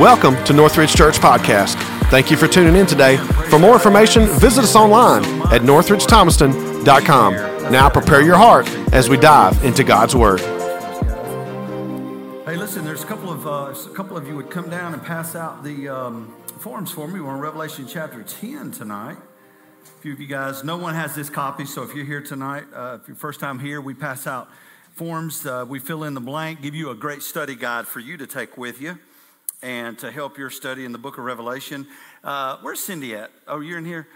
Welcome to Northridge Church Podcast. Thank you for tuning in today. For more information, visit us online at northridgethomaston.com. Now prepare your heart as we dive into God's Word. Hey, listen, there's a couple of uh, a couple of you would come down and pass out the um, forms for me. We're in Revelation chapter 10 tonight. A few of you guys, no one has this copy, so if you're here tonight, uh, if you're first time here, we pass out forms. Uh, we fill in the blank, give you a great study guide for you to take with you and to help your study in the book of Revelation. Uh, where's Cindy at? Oh, you're in here?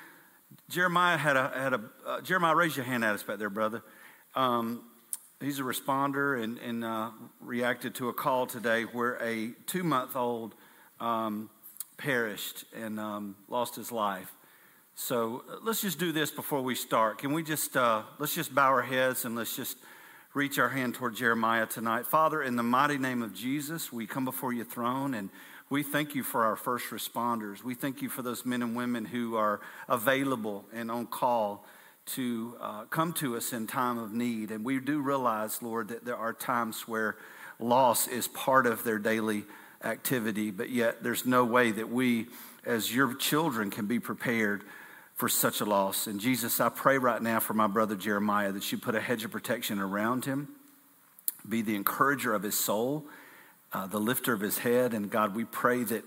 Jeremiah had a, had a uh, Jeremiah, raise your hand at us back there, brother. Um, he's a responder and, and uh, reacted to a call today where a two month old um, perished and um, lost his life. So uh, let's just do this before we start. Can we just, uh, let's just bow our heads and let's just reach our hand toward Jeremiah tonight. Father, in the mighty name of Jesus, we come before your throne and we thank you for our first responders. We thank you for those men and women who are available and on call to uh, come to us in time of need. And we do realize, Lord, that there are times where loss is part of their daily activity, but yet there's no way that we, as your children, can be prepared for such a loss. And Jesus, I pray right now for my brother Jeremiah that you put a hedge of protection around him, be the encourager of his soul, uh, the lifter of his head. And God, we pray that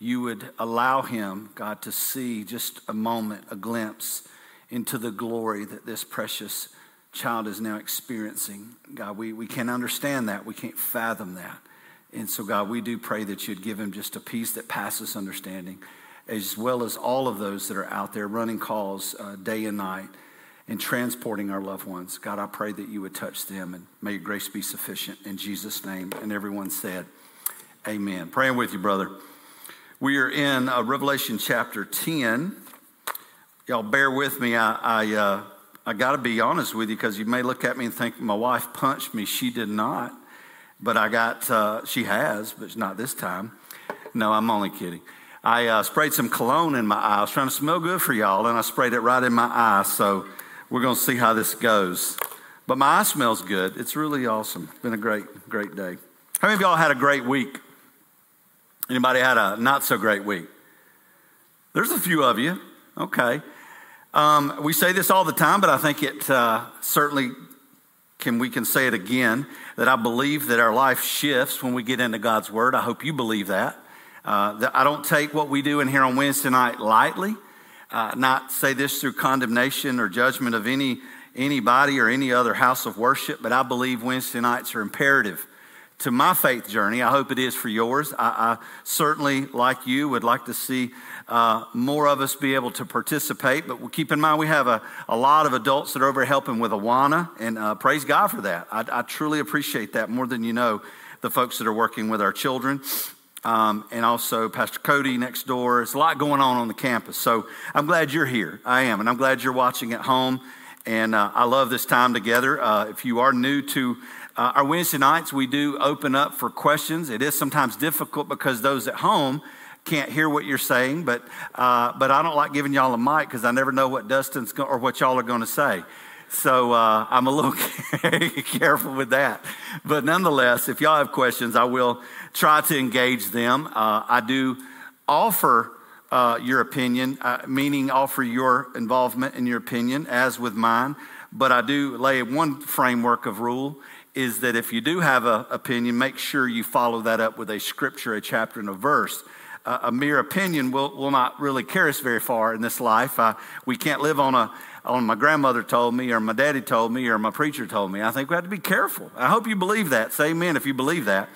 you would allow him, God, to see just a moment, a glimpse into the glory that this precious child is now experiencing. God, we, we can't understand that. We can't fathom that. And so, God, we do pray that you'd give him just a peace that passes understanding as well as all of those that are out there running calls uh, day and night and transporting our loved ones. God, I pray that you would touch them and may your grace be sufficient in Jesus' name. And everyone said, Amen. Praying with you, brother. We are in uh, Revelation chapter 10. Y'all bear with me. I, I, uh, I got to be honest with you because you may look at me and think my wife punched me. She did not. But I got, uh, she has, but not this time. No, I'm only kidding. I uh, sprayed some cologne in my eye. I was trying to smell good for y'all, and I sprayed it right in my eye. So we're going to see how this goes. But my eye smells good. It's really awesome. It's been a great, great day. How many of y'all had a great week? Anybody had a not so great week? There's a few of you. Okay. Um, we say this all the time, but I think it uh, certainly can. We can say it again that I believe that our life shifts when we get into God's Word. I hope you believe that. Uh, I don't take what we do in here on Wednesday night lightly. Uh, not say this through condemnation or judgment of any anybody or any other house of worship, but I believe Wednesday nights are imperative to my faith journey. I hope it is for yours. I, I certainly, like you, would like to see uh, more of us be able to participate. But keep in mind we have a, a lot of adults that are over helping with Awana, and uh, praise God for that. I, I truly appreciate that more than you know. The folks that are working with our children um, and also Pastor Cody next door. There's a lot going on on the campus. So I'm glad you're here. I am. And I'm glad you're watching at home. And uh, I love this time together. Uh, if you are new to uh, our Wednesday nights, we do open up for questions. It is sometimes difficult because those at home can't hear what you're saying, but, uh, but I don't like giving y'all a mic because I never know what Dustin's go- or what y'all are going to say. So uh, I'm a little careful with that. But nonetheless, if y'all have questions, I will try to engage them. Uh, I do offer uh, your opinion, uh, meaning offer your involvement in your opinion, as with mine. But I do lay one framework of rule is that if you do have an opinion, make sure you follow that up with a scripture, a chapter, and a verse. Uh, a mere opinion will, will not really carry us very far in this life. Uh, we can't live on a on my grandmother told me, or my daddy told me, or my preacher told me. I think we have to be careful. I hope you believe that. Say amen if you believe that.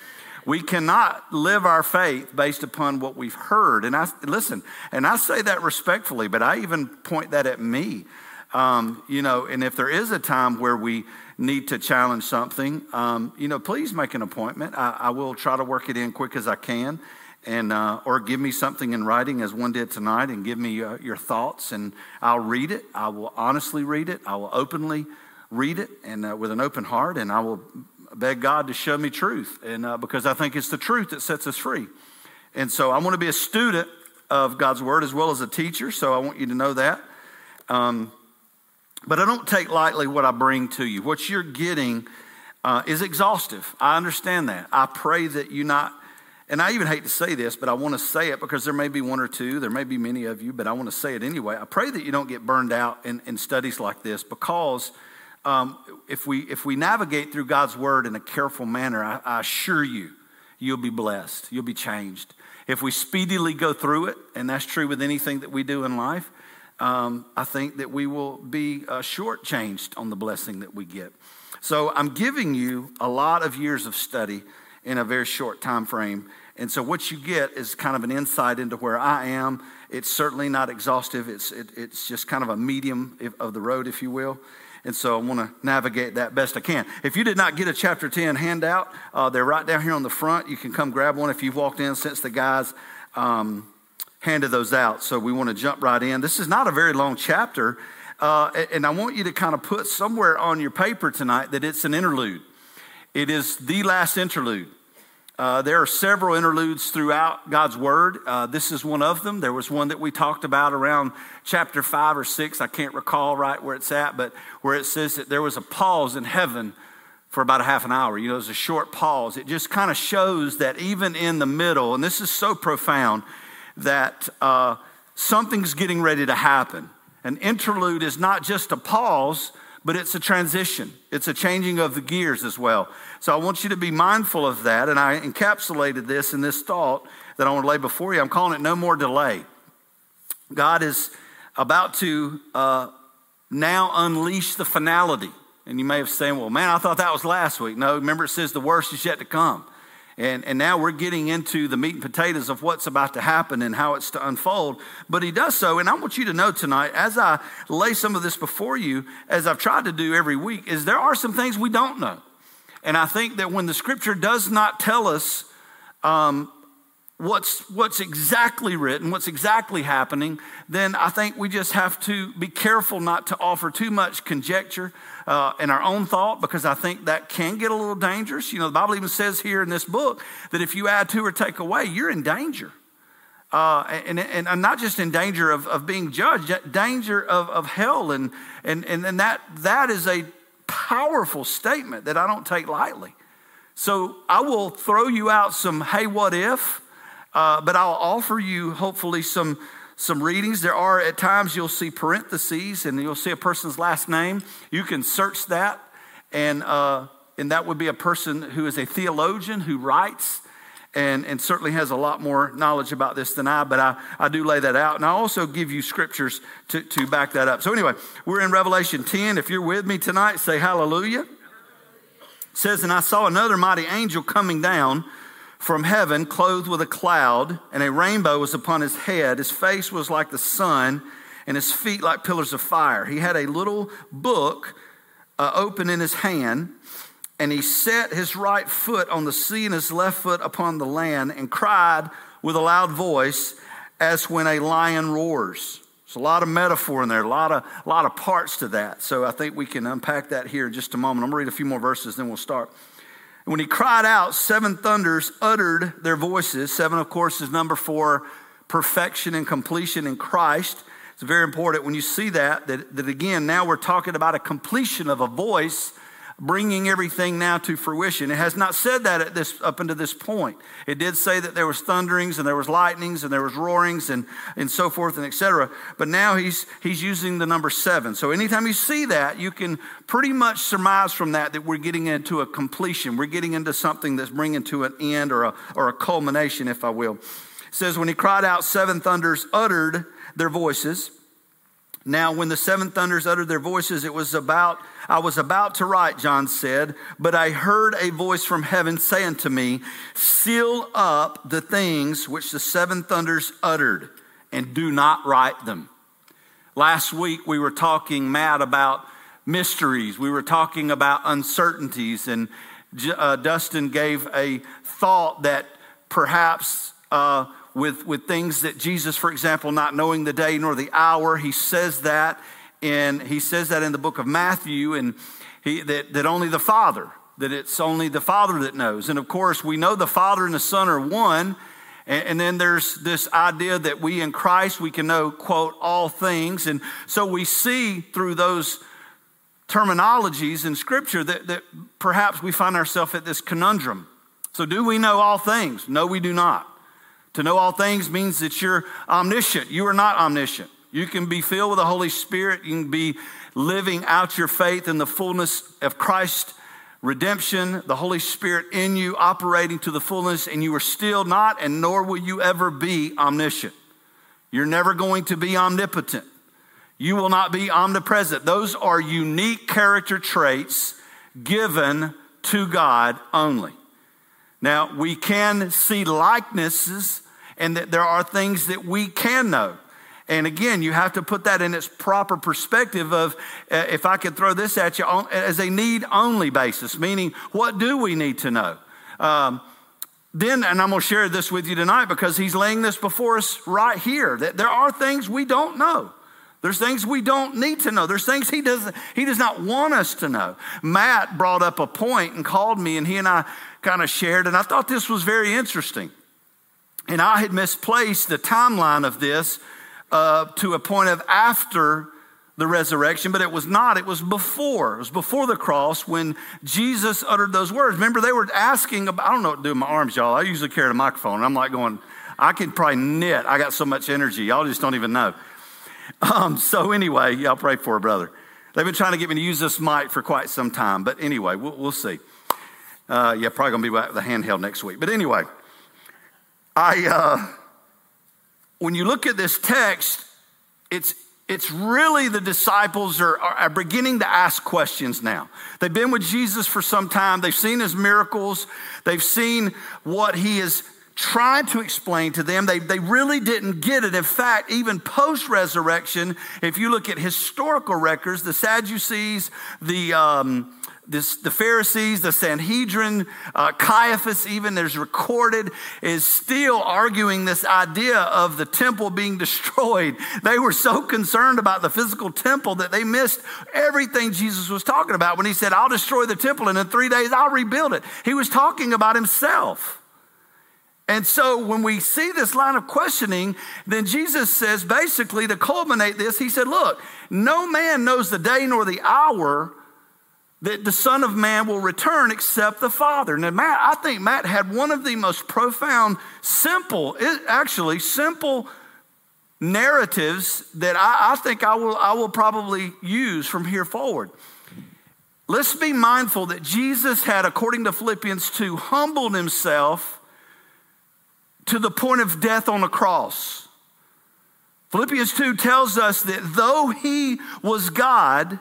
We cannot live our faith based upon what we've heard. And I listen, and I say that respectfully, but I even point that at me. Um, you know, and if there is a time where we need to challenge something, um, you know, please make an appointment. I, I, will try to work it in quick as I can, and uh, or give me something in writing as one did tonight, and give me uh, your thoughts, and I'll read it. I will honestly read it. I will openly read it, and uh, with an open heart, and I will beg God to show me truth, and uh, because I think it's the truth that sets us free. And so I want to be a student of God's word as well as a teacher. So I want you to know that. Um, but I don't take lightly what I bring to you. What you're getting uh, is exhaustive. I understand that. I pray that you not and I even hate to say this, but I want to say it because there may be one or two, there may be many of you, but I want to say it anyway. I pray that you don't get burned out in, in studies like this because um, if, we, if we navigate through God's word in a careful manner, I, I assure you, you'll be blessed, you'll be changed. If we speedily go through it, and that's true with anything that we do in life, um, I think that we will be uh, shortchanged on the blessing that we get. So I'm giving you a lot of years of study in a very short time frame. And so what you get is kind of an insight into where I am. It's certainly not exhaustive. It's, it, it's just kind of a medium of the road, if you will. And so I want to navigate that best I can. If you did not get a chapter 10 handout, uh, they're right down here on the front. You can come grab one if you've walked in since the guys um, handed those out. So we want to jump right in. This is not a very long chapter. Uh, and I want you to kind of put somewhere on your paper tonight that it's an interlude. It is the last interlude. Uh, there are several interludes throughout God's Word. Uh, this is one of them. There was one that we talked about around chapter five or six. I can't recall right where it's at, but where it says that there was a pause in heaven for about a half an hour. You know, there's a short pause. It just kind of shows that even in the middle, and this is so profound, that uh, something's getting ready to happen. An interlude is not just a pause, but it's a transition. It's a changing of the gears as well. So I want you to be mindful of that. And I encapsulated this in this thought that I want to lay before you. I'm calling it no more delay. God is about to uh, now unleash the finality. And you may have said, well, man, I thought that was last week. No, remember it says the worst is yet to come. And, and now we're getting into the meat and potatoes of what's about to happen and how it's to unfold. But he does so. And I want you to know tonight, as I lay some of this before you, as I've tried to do every week, is there are some things we don't know. And I think that when the scripture does not tell us um, what's, what's exactly written, what's exactly happening, then I think we just have to be careful not to offer too much conjecture uh, in our own thought because I think that can get a little dangerous. You know, the Bible even says here in this book that if you add to or take away, you're in danger. Uh, and, and, and, not just in danger of, of being judged, danger of, of hell. And, and, and that, that is a powerful statement that I don't take lightly. So I will throw you out some, hey, what if? Uh, but I'll offer you hopefully some some readings. There are at times you'll see parentheses and you'll see a person's last name. You can search that, and, uh, and that would be a person who is a theologian who writes and, and certainly has a lot more knowledge about this than I, but I, I do lay that out. And I also give you scriptures to, to back that up. So, anyway, we're in Revelation 10. If you're with me tonight, say hallelujah. It says, And I saw another mighty angel coming down from heaven, clothed with a cloud, and a rainbow was upon his head. His face was like the sun, and his feet like pillars of fire. He had a little book uh, open in his hand, and he set his right foot on the sea and his left foot upon the land, and cried with a loud voice, as when a lion roars. There's a lot of metaphor in there, a lot of, a lot of parts to that. So I think we can unpack that here in just a moment. I'm going to read a few more verses, then we'll start. And when he cried out, seven thunders uttered their voices. Seven, of course, is number for perfection and completion in Christ. It's very important when you see that, that, that again, now we're talking about a completion of a voice bringing everything now to fruition. It has not said that at this, up until this point. It did say that there was thunderings and there was lightnings and there was roarings and, and so forth and etc. But now he's, he's using the number seven. So anytime you see that, you can pretty much surmise from that that we're getting into a completion. We're getting into something that's bringing to an end or a, or a culmination, if I will. It says, when he cried out, seven thunders uttered their voices. Now, when the seven thunders uttered their voices, it was about, I was about to write, John said, but I heard a voice from heaven saying to me, Seal up the things which the seven thunders uttered, and do not write them. Last week we were talking, Matt, about mysteries. We were talking about uncertainties, and uh, Dustin gave a thought that perhaps. Uh, with, with things that Jesus, for example, not knowing the day nor the hour, he says that in, he says that in the book of Matthew, and he, that, that only the Father, that it's only the Father that knows. And of course, we know the Father and the Son are one. And, and then there's this idea that we in Christ, we can know, quote, all things. And so we see through those terminologies in Scripture that, that perhaps we find ourselves at this conundrum So, do we know all things? No, we do not. To know all things means that you're omniscient. You are not omniscient. You can be filled with the Holy Spirit. You can be living out your faith in the fullness of Christ redemption, the Holy Spirit in you operating to the fullness, and you are still not, and nor will you ever be omniscient. You're never going to be omnipotent. You will not be omnipresent. Those are unique character traits given to God only. Now, we can see likenesses, and that there are things that we can know. And again, you have to put that in its proper perspective of uh, if I could throw this at you on, as a need only basis, meaning what do we need to know? Um, then, and I'm going to share this with you tonight because he's laying this before us right here that there are things we don't know. There's things we don't need to know. There's things he does he does not want us to know. Matt brought up a point and called me, and he and I kind of shared, and I thought this was very interesting. And I had misplaced the timeline of this uh, to a point of after the resurrection, but it was not. It was before. It was before the cross when Jesus uttered those words. Remember, they were asking about, I don't know what to do with my arms, y'all. I usually carry a microphone. And I'm like going, I can probably knit. I got so much energy. Y'all just don't even know. Um, so, anyway, y'all pray for a brother. They've been trying to get me to use this mic for quite some time. But anyway, we'll, we'll see. Uh, yeah, probably to be with the handheld next week. But anyway, I. Uh, when you look at this text, it's it's really the disciples are, are, beginning to ask questions now. They've been with Jesus for some time. They've seen his miracles. They've seen what he is trying to explain to them. They, they really didn't get it. In fact, even post resurrection, if you look at historical records, the Sadducees, the um, this, the Pharisees, the Sanhedrin, uh, Caiaphas, even there's recorded, is still arguing this idea of the temple being destroyed. They were so concerned about the physical temple that they missed everything Jesus was talking about when he said, I'll destroy the temple and in three days I'll rebuild it. He was talking about himself. And so when we see this line of questioning, then Jesus says basically to culminate this, he said, Look, no man knows the day nor the hour that the Son of Man will return except the Father. Now, Matt, I think Matt had one of the most profound, simple, eh, actually simple narratives that I, I think I will, I will probably use from here forward. Let's be mindful that Jesus had, according to Philippians 2, humbled himself to the point of death on the cross. Philippians 2 tells us that though he was God,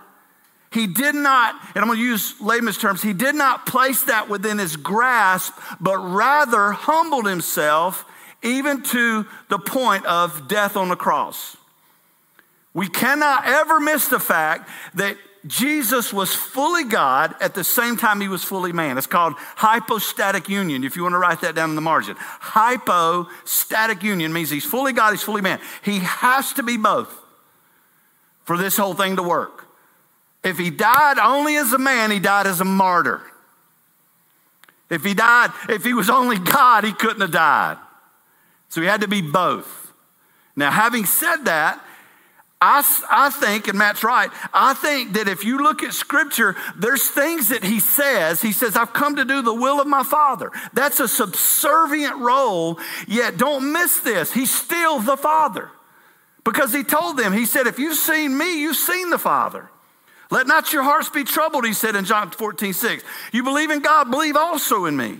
he did not, and I'm going to use layman's terms, he did not place that within his grasp, but rather humbled himself even to the point of death on the cross. We cannot ever miss the fact that Jesus was fully God at the same time he was fully man. It's called hypostatic union, if you want to write that down in the margin. Hypostatic union means he's fully God, he's fully man. He has to be both for this whole thing to work. If he died only as a man, he died as a martyr. If he died, if he was only God, he couldn't have died. So he had to be both. Now, having said that, I, I think, and Matt's right, I think that if you look at scripture, there's things that he says. He says, I've come to do the will of my father. That's a subservient role, yet don't miss this. He's still the father. Because he told them, he said, if you've seen me, you've seen the father. Let not your hearts be troubled, he said in John 14, 6. You believe in God, believe also in me.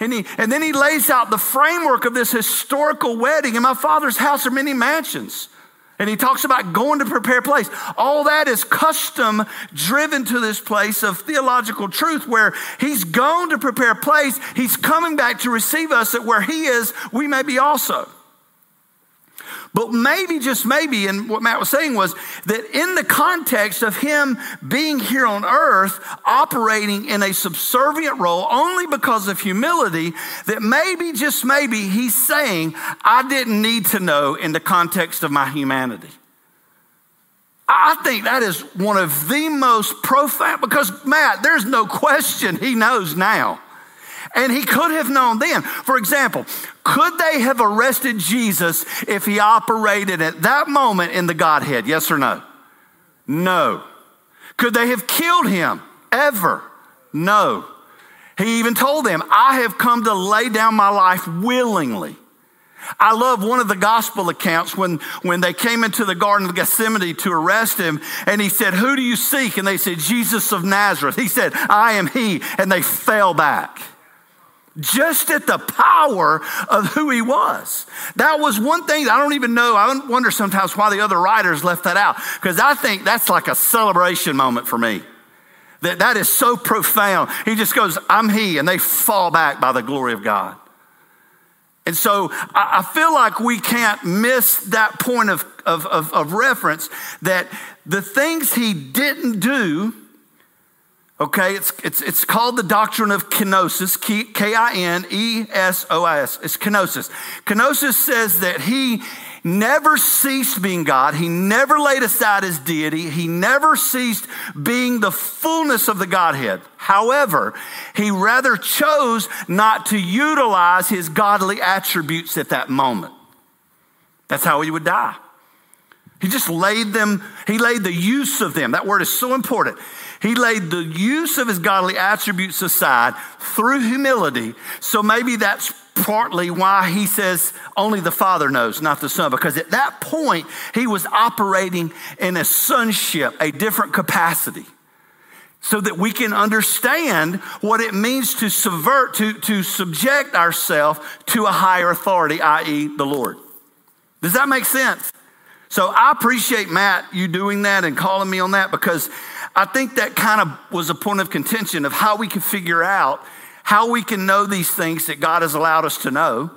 And, he, and then he lays out the framework of this historical wedding. In my father's house are many mansions. And he talks about going to prepare place. All that is custom driven to this place of theological truth where he's gone to prepare place. He's coming back to receive us that where he is, we may be also. But maybe, just maybe, and what Matt was saying was that in the context of him being here on earth, operating in a subservient role only because of humility, that maybe, just maybe, he's saying, I didn't need to know in the context of my humanity. I think that is one of the most profound, because Matt, there's no question he knows now. And he could have known then. For example, could they have arrested Jesus if he operated at that moment in the Godhead? Yes or no? No. Could they have killed him ever? No. He even told them, I have come to lay down my life willingly. I love one of the gospel accounts when, when they came into the Garden of Gethsemane to arrest him, and he said, Who do you seek? And they said, Jesus of Nazareth. He said, I am he. And they fell back. Just at the power of who he was. That was one thing I don't even know. I wonder sometimes why the other writers left that out, because I think that's like a celebration moment for me. That, that is so profound. He just goes, I'm he, and they fall back by the glory of God. And so I feel like we can't miss that point of, of, of, of reference that the things he didn't do, okay, it's, it's, it's called the doctrine of kenosis, K I N E S O I S. It's kenosis. Kenosis says that he never ceased being God. He never laid aside his deity. He never ceased being the fullness of the Godhead. However, he rather chose not to utilize his godly attributes at that moment. That's how he would die. He just laid them, he laid the use of them. That word is so important. He laid the use of his godly attributes aside through humility. So maybe that's partly why he says only the Father knows, not the Son, because at that point he was operating in a sonship, a different capacity. So that we can understand what it means to subvert, to, to subject ourselves to a higher authority, i.e., the Lord. Does that make sense? So I appreciate Matt, you doing that and calling me on that because I think that kind of was a point of contention of how we can figure out how we can know these things that God has allowed us to know,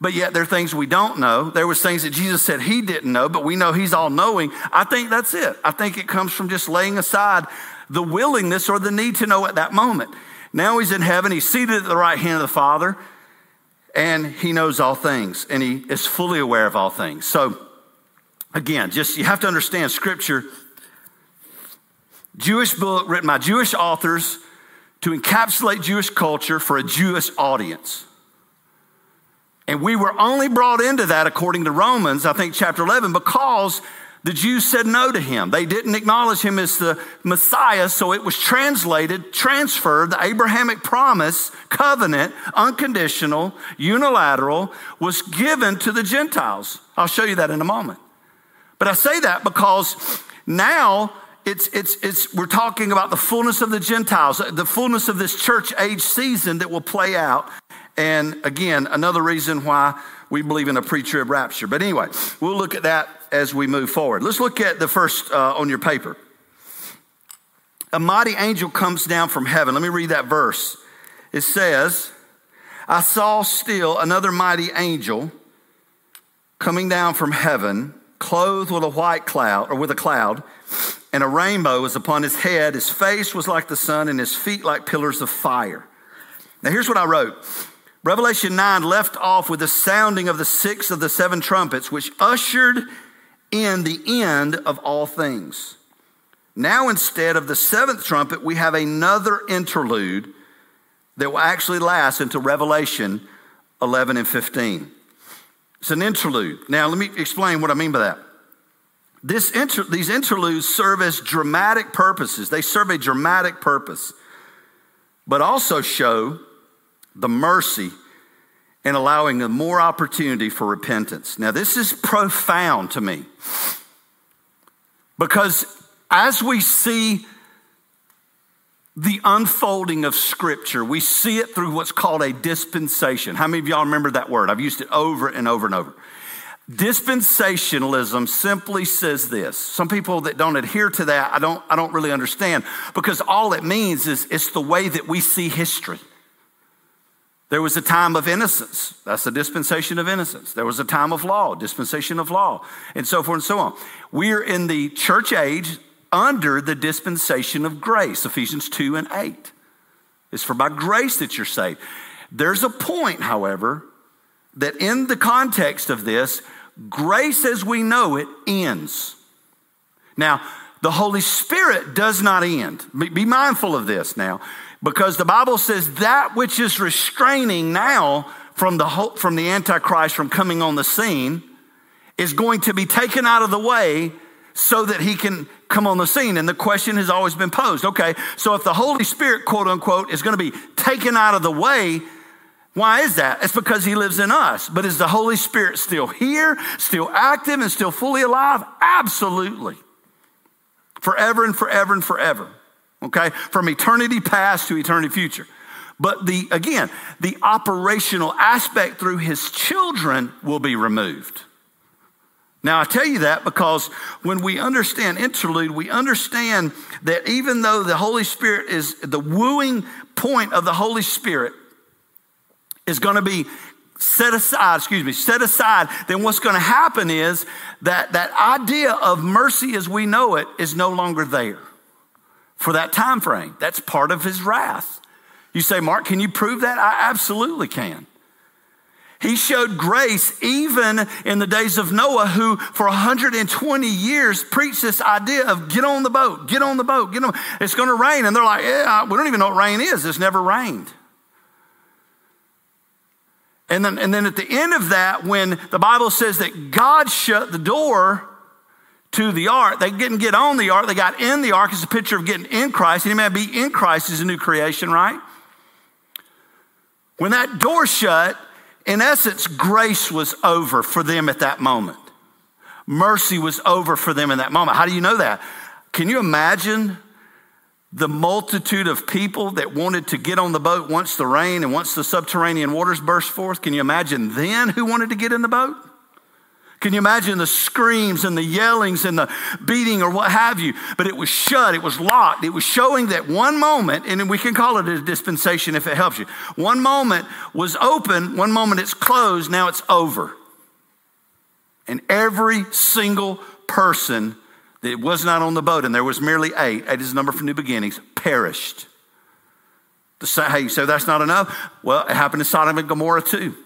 but yet there are things we don't know. There was things that Jesus said he didn't know, but we know he's all knowing. I think that's it. I think it comes from just laying aside the willingness or the need to know at that moment. Now he's in heaven, he's seated at the right hand of the Father, and he knows all things, and he is fully aware of all things. So, again, just you have to understand scripture Jewish book written by Jewish authors to encapsulate Jewish culture for a Jewish audience. And we were only brought into that, according to Romans, I think chapter 11, because the Jews said no to him. They didn't acknowledge him as the Messiah, so it was translated, transferred. The Abrahamic promise, covenant, unconditional, unilateral, was given to the Gentiles. I'll show you that in a moment. But I say that because now it's, it's, it's, we're talking about the fullness of the Gentiles, the fullness of this church age season that will play out. And again, another reason why we believe in a pre trib rapture. But anyway, we'll look at that as we move forward. Let's look at the first uh, on your paper. A mighty angel comes down from heaven. Let me read that verse. It says, I saw still another mighty angel coming down from heaven, clothed with a white cloud, or with a cloud and a rainbow was upon his head. His face was like the sun, and his feet like pillars of fire. Now, here's what I wrote Revelation 9 left off with the sounding of the sixth of the seven trumpets, which ushered in the end of all things. Now, instead of the seventh trumpet, we have another interlude that will actually last until Revelation 11 and 15. It's an interlude. Now, let me explain what I mean by that. Inter, these interludes serve as dramatic purposes. They serve a dramatic purpose, but also show the mercy in allowing a more opportunity for repentance. Now, this is profound to me because as we see the unfolding of Scripture, we see it through what's called a dispensation. How many of y'all remember that word? I've used it over and over and over. Dispensationalism simply says this. Some people that don't adhere to that, I don't, I don't really understand because all it means is it's the way that we see history. There was a time of innocence. That's the dispensation of innocence. There was a time of law, dispensation of law, and so forth and so on. We're in the church age under the dispensation of grace, Ephesians 2 and 8. It's for by grace that you're saved. There's a point, however, that in the context of this, grace as we know it ends. Now, the Holy Spirit does not end. Be mindful of this now, because the Bible says that which is restraining now from the, from the Antichrist from coming on the scene is going to be taken out of the way so that he can come on the scene. And the question has always been posed okay, so if the Holy Spirit, quote unquote, is going to be taken out of the way, why is that? It's because he lives in us. But is the Holy Spirit still here, still active, and still fully alive? Absolutely. Forever and forever and forever. Okay? From eternity past to eternity future. But the again, the operational aspect through his children will be removed. Now, I tell you that because when we understand interlude, we understand that even though the Holy Spirit is the wooing point of the Holy Spirit is going to be set aside, excuse me, set aside, then what's going to happen is that that idea of mercy as we know it is no longer there for that time frame. That's part of his wrath. You say, Mark, can you prove that? I absolutely can. He showed grace even in the days of Noah, who for 120 years preached this idea of get on the boat, get on the boat, get on. It's going to rain. And they're like, yeah, we don't even know what rain is. It's never rained. And then, and then at the end of that, when the Bible says that God shut the door to the ark, they didn't get on the ark, they got in the ark. It's a picture of getting in Christ. Any man be in Christ is a new creation, right? When that door shut, in essence, grace was over for them at that moment. Mercy was over for them in that moment. How do you know that? Can you imagine the multitude of people that wanted to get on the boat once the rain and once the subterranean waters burst forth? Can you imagine then who wanted to get in the boat? Can you imagine the screams and the yellings and the beating or what have you? But it was shut, it was locked. It was showing that one moment, and we can call it a dispensation if it helps you. One moment was open, one moment it's closed, now it's over. And every single person that was not on the boat, and there was merely eight, eight is the number for new beginnings, perished. Hey, say that's not enough? Well, it happened in Sodom and Gomorrah too.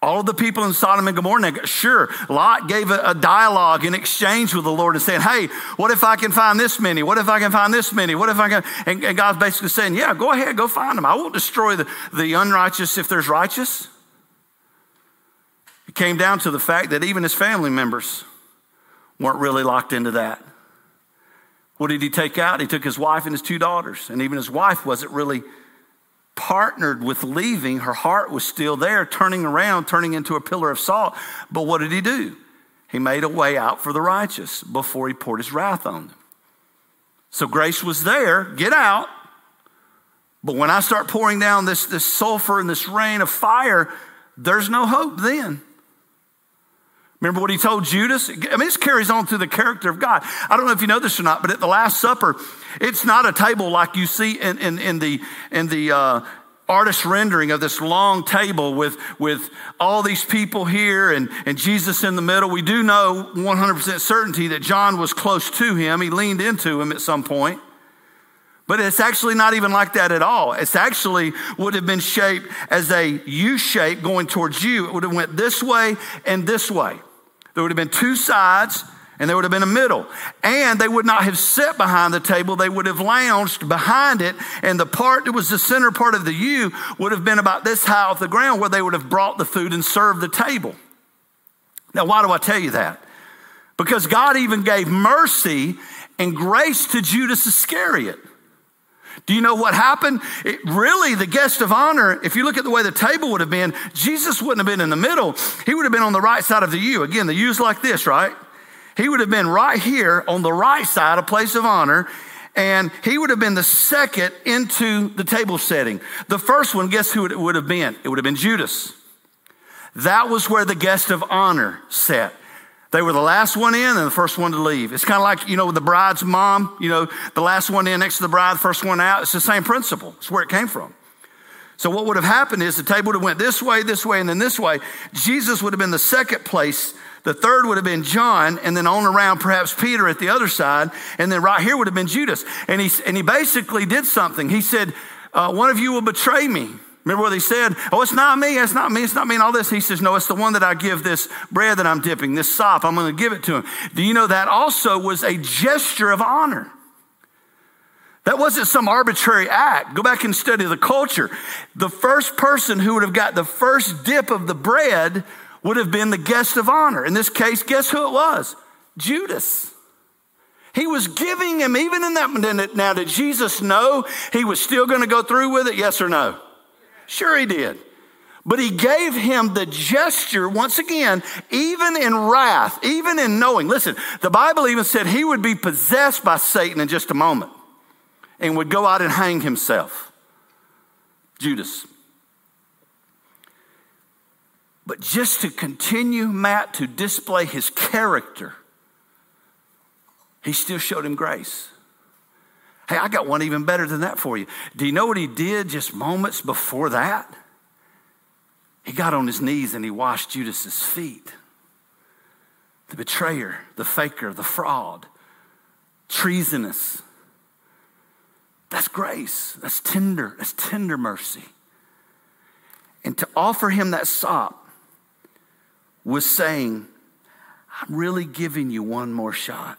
All of the people in Sodom and Gomorrah, sure, Lot gave a, a, dialogue in exchange with the Lord and saying, Hey, what if I can find this many? What if I can find this many? What if I can? And, and God's basically saying, Yeah, go ahead, go find them. I won't destroy the, the unrighteous if there's righteous. It came down to the fact that even his family members weren't really locked into that. What did he take out? He took his wife and his two daughters, and even his wife wasn't really partnered with leaving, her heart was still there, turning around, turning into a pillar of salt. But what did he do? He made a way out for the righteous before he poured his wrath on them. So grace was there, get out. But when I start pouring down this, this sulfur and this rain of fire, there's no hope then. Remember what he told Judas? I mean, this carries on through the character of God. I don't know if you know this or not, but at the Last Supper, it's not a table like you see in, in, in the, in the uh, artist rendering of this long table with, with all these people here and, and Jesus in the middle. We do know 100% certainty that John was close to him. He leaned into him at some point. But it's actually not even like that at all. It's actually would have been shaped as a U shape going towards you. It would have went this way and this way. There would have been two sides and there would have been a middle. And they would not have sat behind the table, they would have lounged behind it. And the part that was the center part of the U would have been about this high off the ground where they would have brought the food and served the table. Now, why do I tell you that? Because God even gave mercy and grace to Judas Iscariot. Do you know what happened? It, really, the guest of honor, if you look at the way the table would have been, Jesus wouldn't have been in the middle. He would have been on the right side of the U. Again, the U's like this, right? He would have been right here on the right side, a place of honor, and he would have been the second into the table setting. The first one, guess who it would have been? It would have been Judas. That was where the guest of honor sat. They were the last one in and the first one to leave. It's kind of like, you know, the bride's mom, you know, the last one in next to the bride, first one out. It's the same principle. It's where it came from. So what would have happened is the table would have went this way, this way, and then this way. Jesus would have been the second place. The third would have been John, and then on around perhaps Peter at the other side, and then right here would have been Judas. And he, and he basically did something. He said, uh, one of you will betray me. Remember what he said? Oh, it's not me. It's not me. It's not me and all this. He says, no, it's the one that I give this bread that I'm dipping, this sop. I'm going to give it to him. Do you know that also was a gesture of honor? That wasn't some arbitrary act. Go back and study the culture. The first person who would have got the first dip of the bread would have been the guest of honor. In this case, guess who it was? Judas. He was giving him, even in that. minute. Now, did Jesus know he was still going to go through with it? Yes or no? Sure, he did. But he gave him the gesture, once again, even in wrath, even in knowing. Listen, the Bible even said he would be possessed by Satan in just a moment and would go out and hang himself. Judas. But just to continue, Matt, to display his character, he still showed him grace. Hey, I got one even better than that for you. Do you know what he did just moments before that? He got on his knees and he washed Judas's feet. The betrayer, the faker, the fraud, treasonous. That's grace. That's tender. That's tender mercy. And to offer him that sop was saying, I'm really giving you one more shot.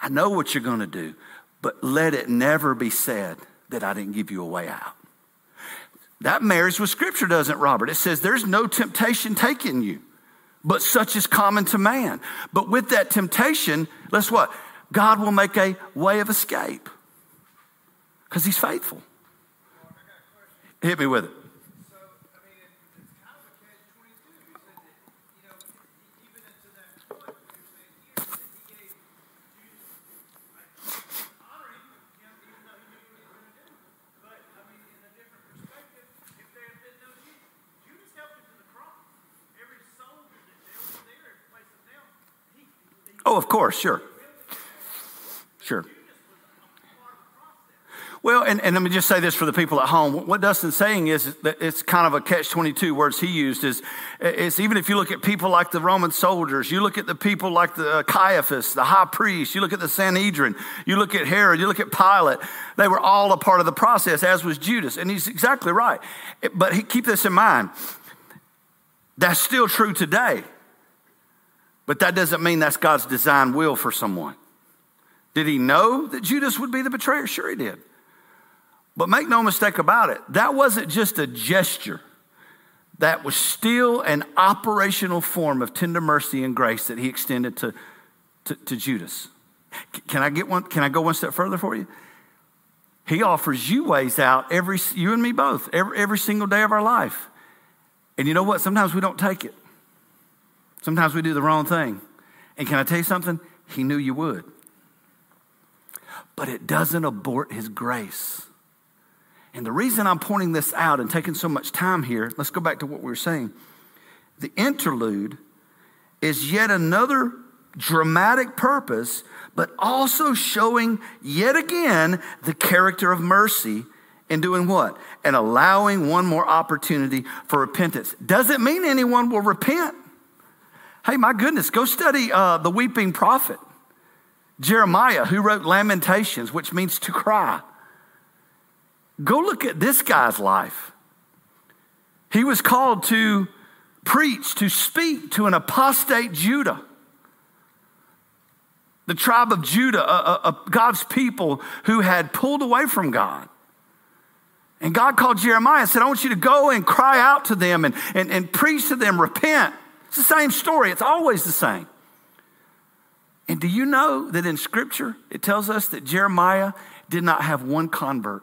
I know what you're going to do, but let it never be said that I didn't give you a way out. That marries with scripture, doesn't Robert? It says there's no temptation taking you, but such is common to man. But with that temptation, let's what? God will make a way of escape because he's faithful. Hit me with it. Oh, of course, sure. Sure. Well, and, and let me just say this for the people at home. What Dustin's saying is that it's kind of a catch 22 words he used is, is even if you look at people like the Roman soldiers, you look at the people like the Caiaphas, the high priest, you look at the Sanhedrin, you look at Herod, you look at Pilate, they were all a part of the process, as was Judas. And he's exactly right. But he, keep this in mind. That's still true today. But that doesn't mean that's God's design will for someone. Did he know that Judas would be the betrayer? Sure, he did. But make no mistake about it, that wasn't just a gesture. That was still an operational form of tender mercy and grace that he extended to, to, to Judas. Can I get one? Can I go one step further for you? He offers you ways out every you and me both every, every single day of our life. And you know what? Sometimes we don't take it. Sometimes we do the wrong thing. And can I tell you something? He knew you would. But it doesn't abort his grace. And the reason I'm pointing this out and taking so much time here, let's go back to what we were saying. The interlude is yet another dramatic purpose, but also showing yet again the character of mercy in doing what? And allowing one more opportunity for repentance. Doesn't mean anyone will repent. Hey, my goodness, go study uh, the weeping prophet, Jeremiah, who wrote Lamentations, which means to cry. Go look at this guy's life. He was called to preach, to speak to an apostate Judah. The tribe of Judah, God's people who had pulled away from God. And God called Jeremiah and said, I want you to go and cry out to them and, and, and preach to them, repent. It's the same story, it's always the same. And do you know that in Scripture it tells us that Jeremiah did not have one convert?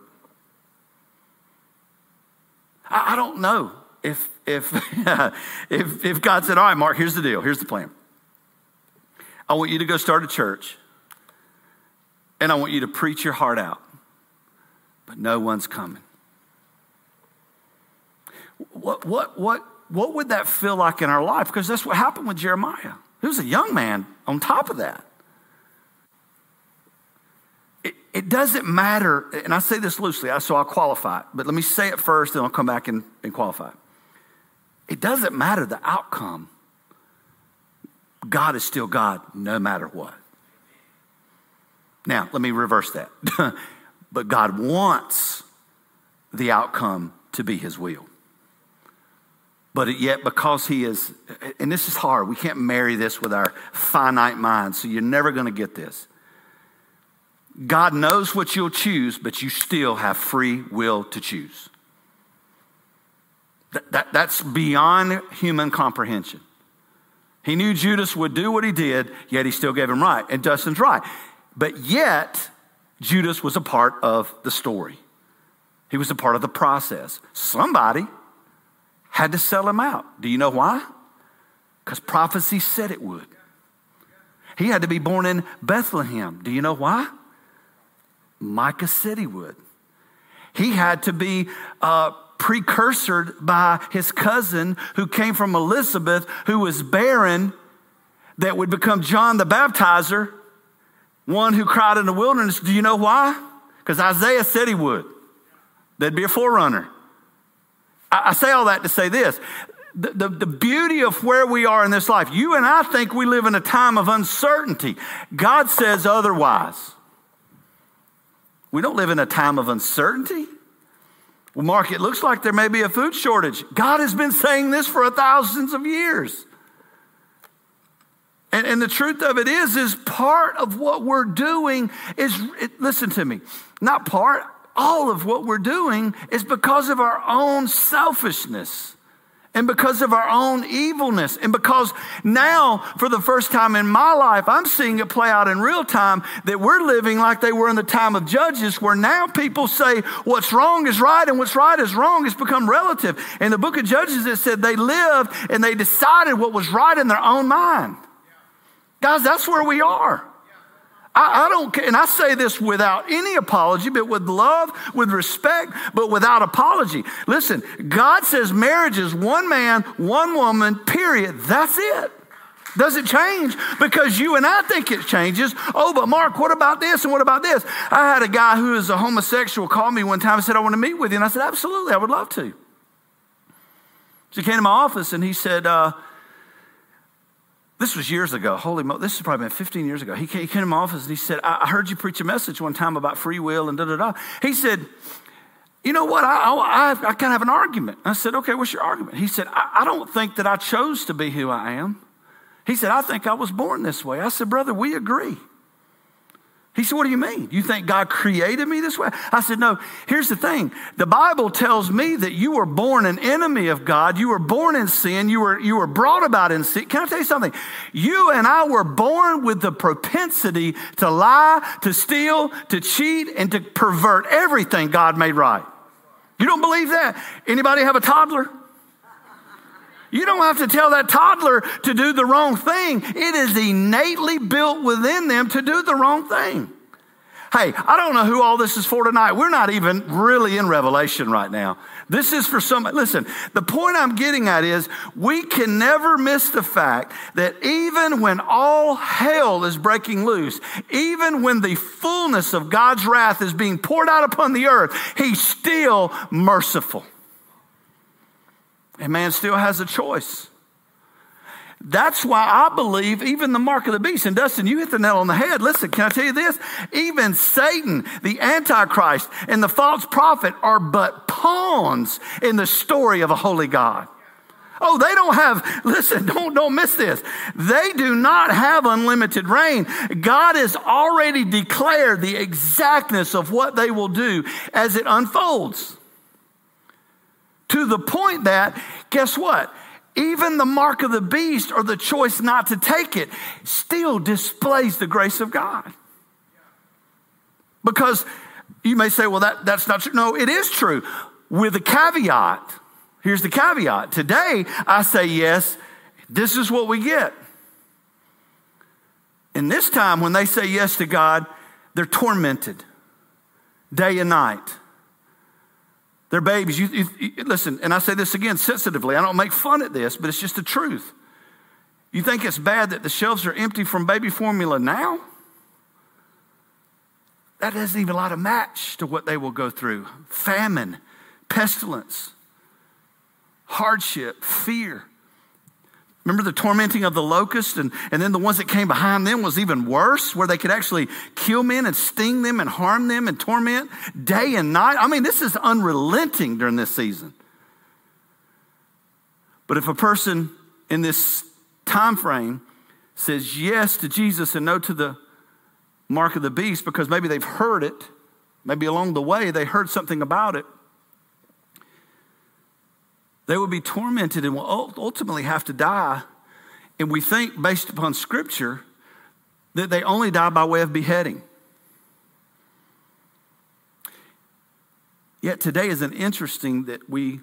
I, I don't know if, if, if, if God said, All right, Mark, here's the deal, here's the plan. I want you to go start a church, and I want you to preach your heart out, but no one's coming. What, what, what what would that feel like in our life? Because that's what happened with Jeremiah. He was a young man on top of that. It, it doesn't matter, and I say this loosely, so I'll qualify it, but let me say it first, and I'll come back and, and qualify it. It doesn't matter the outcome. God is still God no matter what. Now, let me reverse that. but God wants the outcome to be his will. But yet, because he is, and this is hard, we can't marry this with our finite minds, so you're never going to get this. God knows what you'll choose, but you still have free will to choose. That, that, that's beyond human comprehension. He knew Judas would do what he did, yet he still gave him right. And Dustin's right. But yet, Judas was a part of the story. He was a part of the process. Somebody had to sell him out. Do you know why? Because prophecy said it would. He had to be born in Bethlehem. Do you know why? Micah said he would. He had to be uh, precursored by his cousin who came from Elizabeth, who was barren, that would become John the Baptizer, one who cried in the wilderness. Do you know why? Because Isaiah said he would. There'd be a forerunner. I, I say all that to say this. The, the, the, beauty of where we are in this life, you and I think we live in a time of uncertainty. God says otherwise. We don't live in a time of uncertainty. Well, Mark, it looks like there may be a food shortage. God has been saying this for thousands of years. And, and the truth of it is, is part of what we're doing is, it, listen to me, not part, all of what we're doing is because of our own selfishness and because of our own evilness. And because now, for the first time in my life, I'm seeing it play out in real time that we're living like they were in the time of Judges, where now people say what's wrong is right and what's right is wrong. It's become relative. In the book of Judges, it said they lived and they decided what was right in their own mind. Guys, that's where we are. I, I don't care, and I say this without any apology, but with love, with respect, but without apology. Listen, God says marriage is one man, one woman, period. That's it. Does it change? Because you and I think it changes. Oh, but Mark, what about this and what about this? I had a guy who is a homosexual call me one time and said, I want to meet with you. And I said, Absolutely, I would love to. So he came to my office and he said, uh, this was years ago. Holy mo! This has probably been 15 years ago. He came, he came to my office and he said, I heard you preach a message one time about free will and da da da. He said, You know what? I, I, I kind of have an argument. I said, Okay, what's your argument? He said, I, I don't think that I chose to be who I am. He said, I think I was born this way. I said, Brother, we agree. He said, What do you mean? You think God created me this way? I said, No, here's the thing. The Bible tells me that you were born an enemy of God. You were born in sin. You were, you were brought about in sin. Can I tell you something? You and I were born with the propensity to lie, to steal, to cheat, and to pervert everything God made right. You don't believe that? Anybody have a toddler? You don't have to tell that toddler to do the wrong thing. It is innately built within them to do the wrong thing. Hey, I don't know who all this is for tonight. We're not even really in Revelation right now. This is for somebody. Listen, the point I'm getting at is we can never miss the fact that even when all hell is breaking loose, even when the fullness of God's wrath is being poured out upon the earth, He's still merciful. And man still has a choice. That's why I believe even the mark of the beast. And Dustin, you hit the nail on the head. Listen, can I tell you this? Even Satan, the Antichrist, and the false prophet are but pawns in the story of a holy God. Oh, they don't have, listen, don't, don't miss this. They do not have unlimited reign. God has already declared the exactness of what they will do as it unfolds. To the point that, guess what? Even the mark of the beast or the choice not to take it still displays the grace of God. Because you may say, well, that, that's not true. No, it is true. With a caveat. Here's the caveat. Today, I say yes, this is what we get. And this time, when they say yes to God, they're tormented day and night. They're babies. You, you, you, listen, and I say this again sensitively. I don't make fun at this, but it's just the truth. You think it's bad that the shelves are empty from baby formula now? That doesn't even a lot of match to what they will go through famine, pestilence, hardship, fear. Remember the tormenting of the locust, and, and then the ones that came behind them was even worse, where they could actually kill men and sting them and harm them and torment day and night. I mean, this is unrelenting during this season. But if a person in this time frame says yes to Jesus and no to the mark of the beast because maybe they've heard it, maybe along the way they heard something about it, they will be tormented and will ultimately have to die And we think, based upon Scripture, that they only die by way of beheading. Yet today is an interesting that we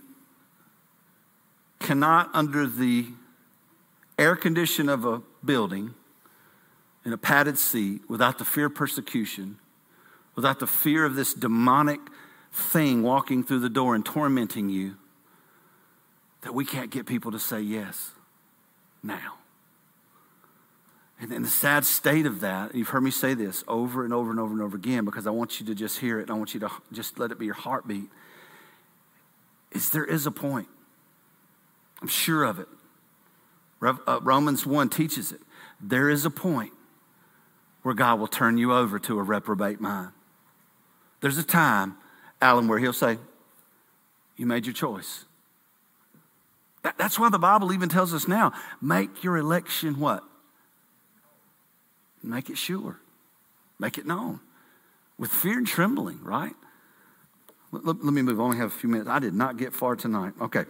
cannot, under the air condition of a building, in a padded seat, without the fear of persecution, without the fear of this demonic thing walking through the door and tormenting you, that we can't get people to say yes now. And in the sad state of that, you've heard me say this over and over and over and over again because I want you to just hear it and I want you to just let it be your heartbeat. Is there is a point. I'm sure of it. Uh, Romans 1 teaches it. There is a point where God will turn you over to a reprobate mind. There's a time, Alan, where he'll say, You made your choice. That, that's why the Bible even tells us now make your election what? Make it sure. Make it known. With fear and trembling, right? Let, let, let me move. I only have a few minutes. I did not get far tonight. Okay.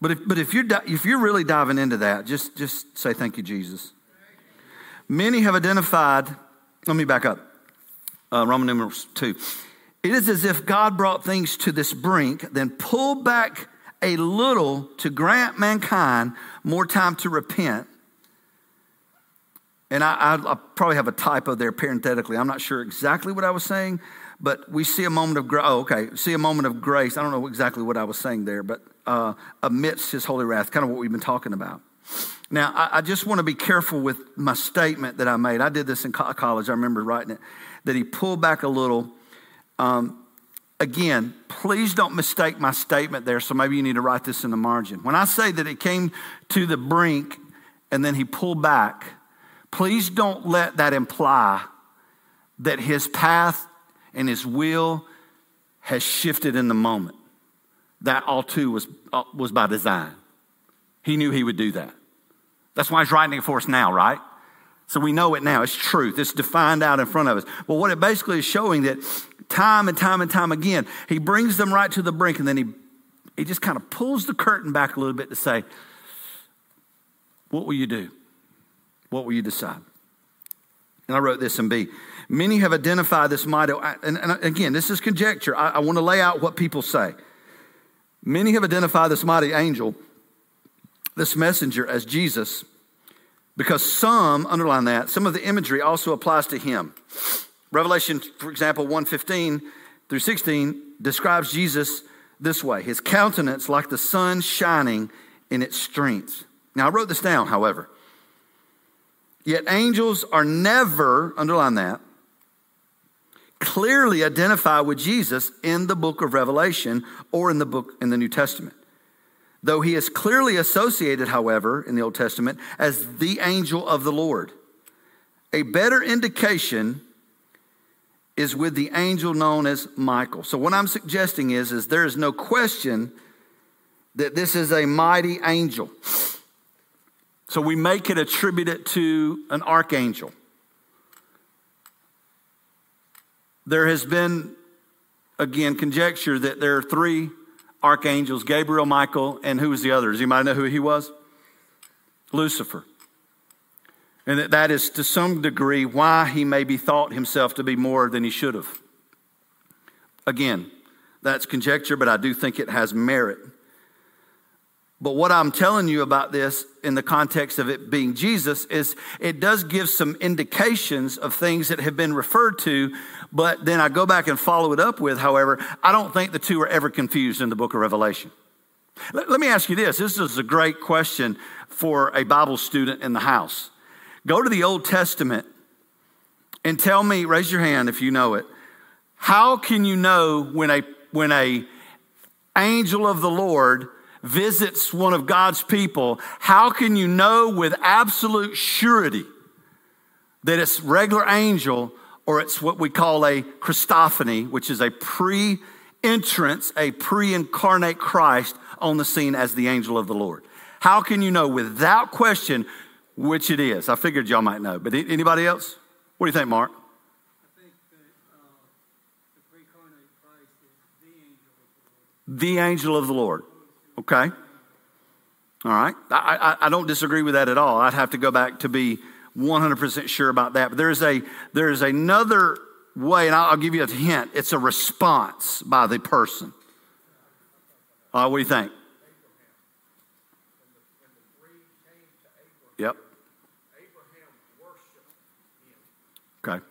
But if, but if, you're, if you're really diving into that, just, just say thank you, Jesus. Many have identified, let me back up. Uh, Roman numerals 2. It is as if God brought things to this brink, then pulled back a little to grant mankind more time to repent and I, I, I, probably have a typo there parenthetically. I'm not sure exactly what I was saying, but we see a moment of grace. Oh, okay. See a moment of grace. I don't know exactly what I was saying there, but uh, amidst his holy wrath, kind of what we've been talking about. Now, I, I just want to be careful with my statement that I made. I did this in college. I remember writing it. That he pulled back a little. Um, again, please don't mistake my statement there. So maybe you need to write this in the margin. When I say that it came to the brink and then he pulled back, Please don't let that imply that his path and his will has shifted in the moment. That all too was, uh, was by design. He knew he would do that. That's why he's writing it for us now, right? So we know it now. It's truth. It's defined out in front of us. But what it basically is showing that time and time and time again, he brings them right to the brink and then he, he just kind of pulls the curtain back a little bit to say, What will you do? What will you decide? And I wrote this in B. Many have identified this mighty, and, and again, this is conjecture. I, I want to lay out what people say. Many have identified this mighty angel, this messenger, as Jesus, because some, underline that, some of the imagery also applies to him. Revelation, for example, 115 through 16 describes Jesus this way his countenance like the sun shining in its strength. Now, I wrote this down, however. Yet angels are never, underline that, clearly identified with Jesus in the book of Revelation or in the book in the New Testament. Though he is clearly associated, however, in the Old Testament as the angel of the Lord. A better indication is with the angel known as Michael. So what I'm suggesting is, is there is no question that this is a mighty angel. So we make it attribute it to an archangel. There has been, again, conjecture that there are three archangels Gabriel, Michael, and who was the other? Does anybody know who he was? Lucifer. And that that is to some degree why he maybe thought himself to be more than he should have. Again, that's conjecture, but I do think it has merit. But what I'm telling you about this in the context of it being Jesus is it does give some indications of things that have been referred to, but then I go back and follow it up with, however, I don't think the two are ever confused in the book of Revelation. Let, let me ask you this this is a great question for a Bible student in the house. Go to the Old Testament and tell me, raise your hand if you know it. How can you know when a when a angel of the Lord visits one of God's people, how can you know with absolute surety that it's regular angel or it's what we call a Christophany, which is a pre entrance, a pre incarnate Christ on the scene as the angel of the Lord? How can you know without question which it is? I figured y'all might know, but anybody else? What do you think, Mark? Uh, the angel of the Lord. Okay? All right? I, I, I don't disagree with that at all. I'd have to go back to be 100% sure about that. But there's, a, there's another way, and I'll, I'll give you a hint it's a response by the person. Uh, what do you think? Yep. Okay.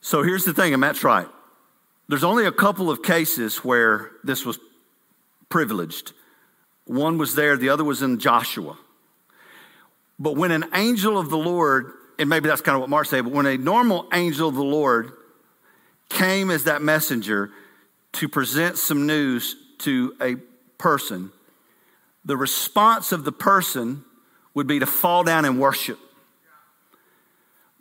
So here's the thing, and Matt's right. There's only a couple of cases where this was privileged. One was there, the other was in Joshua. But when an angel of the Lord, and maybe that's kind of what Mark said, but when a normal angel of the Lord came as that messenger to present some news to a person, the response of the person would be to fall down and worship.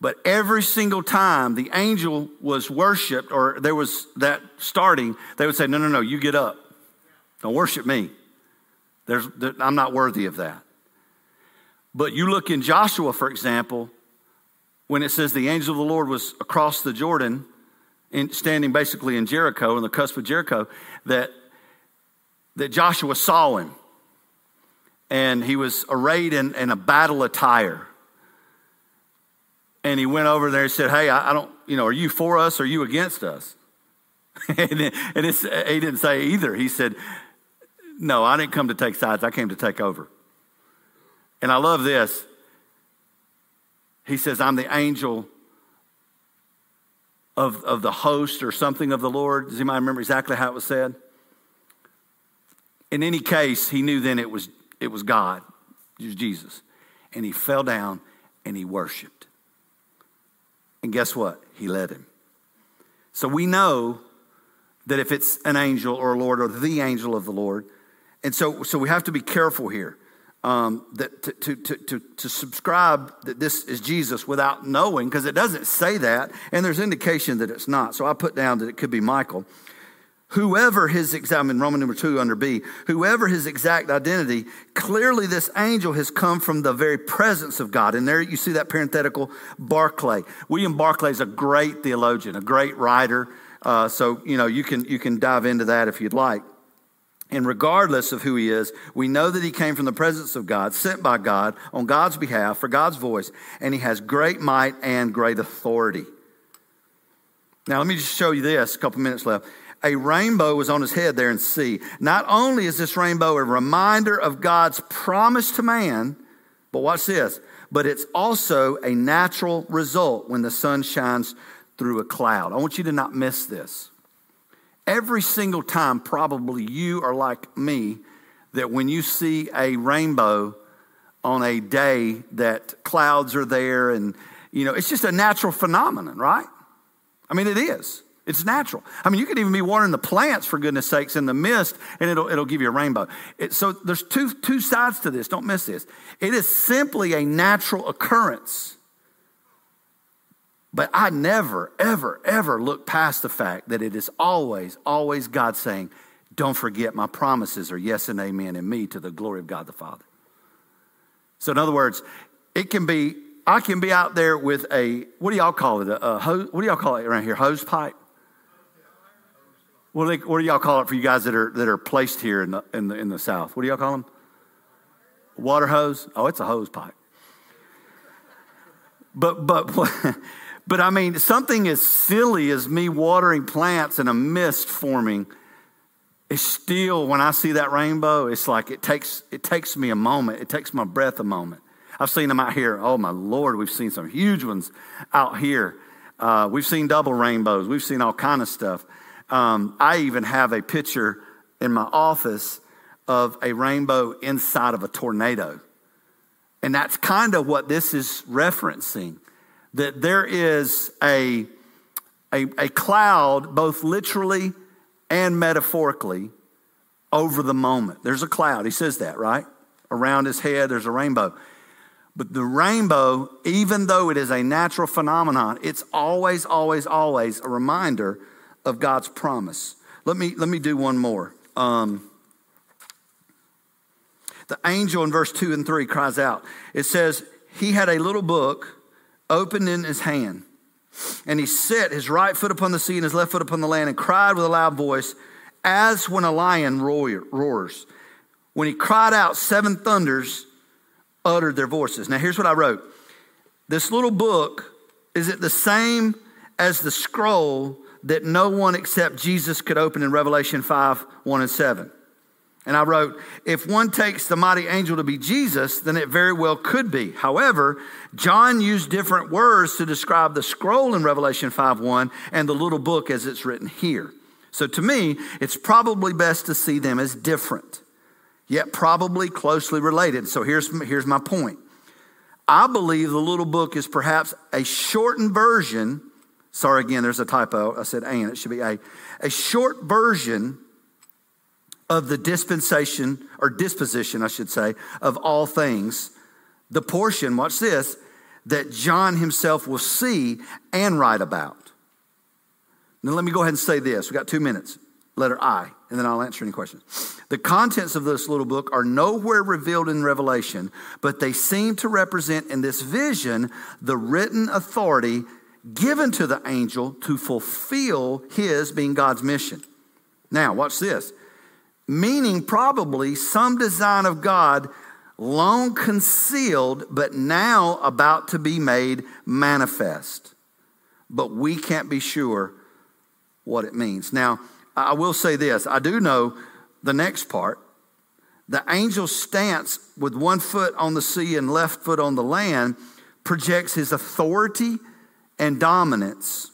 But every single time the angel was worshiped or there was that starting, they would say, No, no, no, you get up. Don't worship me. There's, there, I'm not worthy of that. But you look in Joshua, for example, when it says the angel of the Lord was across the Jordan, in, standing basically in Jericho, in the cusp of Jericho, that, that Joshua saw him. And he was arrayed in, in a battle attire and he went over there and said, Hey, I, I don't, you know, are you for us or are you against us? and he didn't say either. He said, No, I didn't come to take sides, I came to take over. And I love this. He says, I'm the angel of, of the host or something of the Lord. Does anybody remember exactly how it was said? In any case, he knew then it was, it was God, it was Jesus. And he fell down and he worshiped. And guess what? He led him. So we know that if it's an angel or a Lord or the angel of the Lord, and so, so we have to be careful here um, that to, to, to, to, to subscribe that this is Jesus without knowing, because it doesn't say that, and there's indication that it's not. So I put down that it could be Michael whoever his in Roman number two under B, whoever his exact identity, clearly this angel has come from the very presence of God. And there you see that parenthetical Barclay. William Barclay is a great theologian, a great writer. Uh, so, you know, you can, you can dive into that if you'd like. And regardless of who he is, we know that he came from the presence of God, sent by God on God's behalf for God's voice, and he has great might and great authority. Now, let me just show you this, a couple minutes left a rainbow was on his head there in C. Not only is this rainbow a reminder of God's promise to man, but watch this, but it's also a natural result when the sun shines through a cloud. I want you to not miss this. Every single time, probably you are like me, that when you see a rainbow on a day that clouds are there and, you know, it's just a natural phenomenon, right? I mean, it is. It's natural. I mean, you could even be watering the plants, for goodness sakes, in the mist, and it'll, it'll give you a rainbow. It, so there's two, two sides to this. Don't miss this. It is simply a natural occurrence. But I never, ever, ever look past the fact that it is always, always God saying, Don't forget my promises are yes and amen in me to the glory of God the Father. So, in other words, it can be, I can be out there with a, what do y'all call it? A, a hose, what do y'all call it around here? Hose pipe? What do, they, what do y'all call it for you guys that are, that are placed here in the, in, the, in the South? What do y'all call them? Water hose? Oh, it's a hose pipe. But, but, but I mean, something as silly as me watering plants and a mist forming is still, when I see that rainbow, it's like it takes, it takes me a moment. It takes my breath a moment. I've seen them out here. Oh, my Lord, we've seen some huge ones out here. Uh, we've seen double rainbows. We've seen all kind of stuff. Um, I even have a picture in my office of a rainbow inside of a tornado. And that's kind of what this is referencing that there is a, a, a, cloud, both literally and metaphorically, over the moment. There's a cloud. He says that, right? Around his head, there's a rainbow. But the rainbow, even though it is a natural phenomenon, it's always, always, always a reminder of God's promise. Let me, let me do one more. Um, the angel in verse 2 and 3 cries out. It says, He had a little book opened in his hand, and he set his right foot upon the sea and his left foot upon the land and cried with a loud voice as when a lion roars. When he cried out, seven thunders uttered their voices. Now, here's what I wrote This little book, is it the same as the scroll that no one except Jesus could open in Revelation 5 1 and 7? And I wrote, if one takes the mighty angel to be Jesus, then it very well could be. However, John used different words to describe the scroll in Revelation 5 1 and the little book as it's written here. So to me, it's probably best to see them as different, yet probably closely related. So here's, here's my point. I believe the little book is perhaps a shortened version. Sorry, again, there's a typo. I said and, it should be a. A short version of the dispensation, or disposition, I should say, of all things. The portion, watch this, that John himself will see and write about. Now, let me go ahead and say this. We got two minutes. Letter I, and then I'll answer any questions. The contents of this little book are nowhere revealed in Revelation, but they seem to represent in this vision the written authority given to the angel to fulfill his, being God's mission. Now, watch this meaning probably some design of God long concealed, but now about to be made manifest. But we can't be sure what it means. Now, I will say this I do know the next part. The angel's stance with one foot on the sea and left foot on the land projects his authority and dominance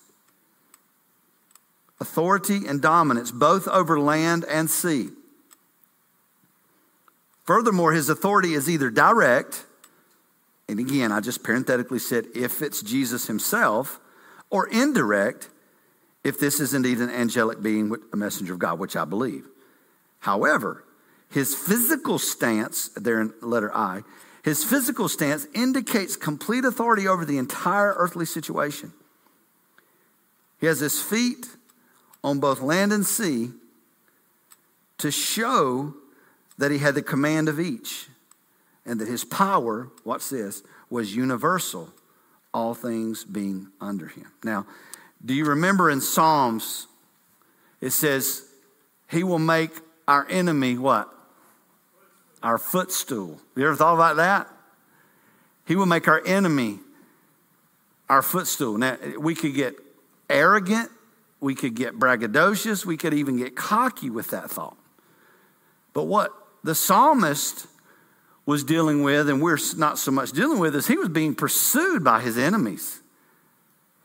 authority and dominance, both over land and sea. Furthermore, his authority is either direct, and again, I just parenthetically said if it's Jesus himself, or indirect, if this is indeed an angelic being, a messenger of God, which I believe. However, his physical stance, there in letter I, his physical stance indicates complete authority over the entire earthly situation. He has his feet on both land and sea to show that he had the command of each and that his power, watch this, was universal, all things being under him. Now, do you remember in Psalms, it says, He will make our enemy what? Our footstool. You ever thought about that? He will make our enemy our footstool. Now, we could get arrogant, we could get braggadocious, we could even get cocky with that thought. But what the psalmist was dealing with, and we're not so much dealing with, is he was being pursued by his enemies.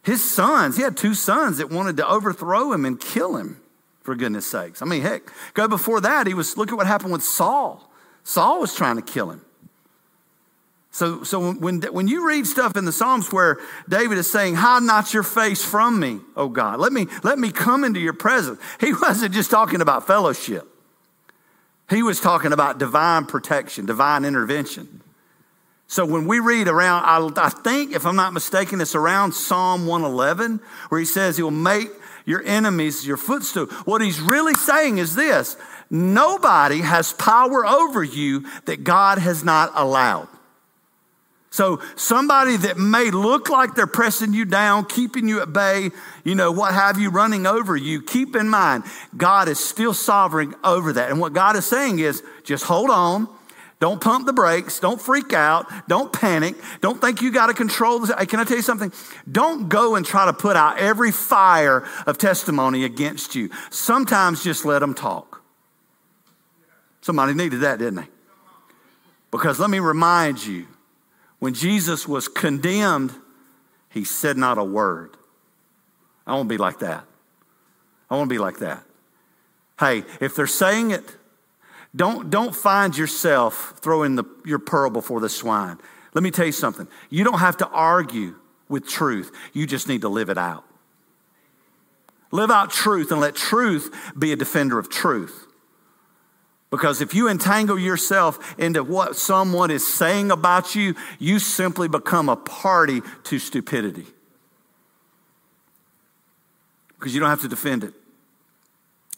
His sons, he had two sons that wanted to overthrow him and kill him, for goodness sakes. I mean, heck, go before that, he was, look at what happened with Saul. Saul was trying to kill him. So, so when, when you read stuff in the Psalms where David is saying, Hide not your face from me, oh God, let me, let me come into your presence, he wasn't just talking about fellowship. He was talking about divine protection, divine intervention. So when we read around, I, I, think, if I'm not mistaken, it's around Psalm 111, where he says he'll make your enemies your footstool. What he's really saying is this nobody has power over you that God has not allowed. So somebody that may look like they're pressing you down, keeping you at bay, you know, what have you, running over you, keep in mind, God is still sovereign over that. And what God is saying is just hold on. Don't pump the brakes. Don't freak out. Don't panic. Don't think you got to control this. Can I tell you something? Don't go and try to put out every fire of testimony against you. Sometimes just let them talk. Somebody needed that, didn't they? Because let me remind you, when Jesus was condemned, he said not a word. I won't be like that. I won't be like that. Hey, if they're saying it, don't, don't find yourself throwing the, your pearl before the swine. Let me tell you something. You don't have to argue with truth, you just need to live it out. Live out truth and let truth be a defender of truth. Because if you entangle yourself into what someone is saying about you, you simply become a party to stupidity. Because you don't have to defend it.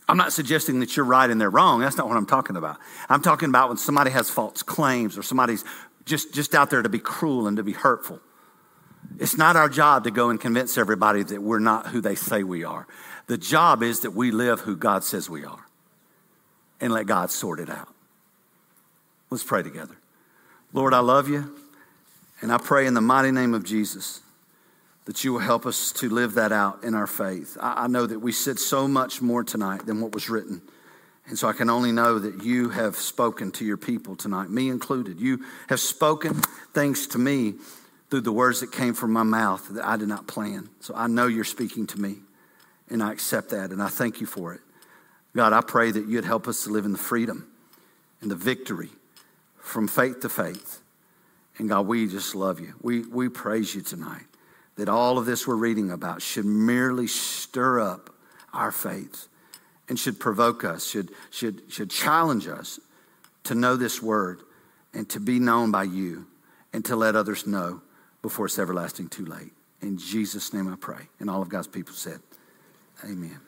I'm not suggesting that you're right and they're wrong. That's not what I'm talking about. I'm talking about when somebody has false claims or somebody's just, just out there to be cruel and to be hurtful. It's not our job to go and convince everybody that we're not who they say we are. The job is that we live who God says we are. And let God sort it out. Let's pray together. Lord, I love you, and I pray in the mighty name of Jesus that you will help us to live that out in our faith. I, know that we said so much more tonight than what was written. And so I can only know that you have spoken to your people tonight, me included. You have spoken things to me through the words that came from my mouth that I did not plan. So I know you're speaking to me, and I accept that, and I thank you for it. God, I pray that you'd help us to live in the freedom and the victory from faith to faith. And God, we just love you. We, we praise you tonight that all of this we're reading about should merely stir up our faith and should provoke us, should, should, should challenge us to know this word and to be known by you and to let others know before it's everlasting too late. In Jesus' name I pray. And all of God's people said, Amen.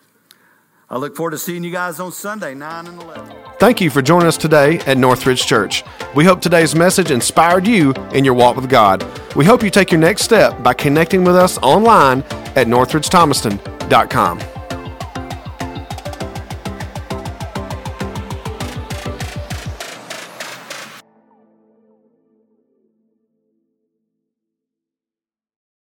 I look forward to seeing you guys on Sunday, 9 and 11. Thank you for joining us today at Northridge Church. We hope today's message inspired you in your walk with God. We hope you take your next step by connecting with us online at northridgethomaston.com.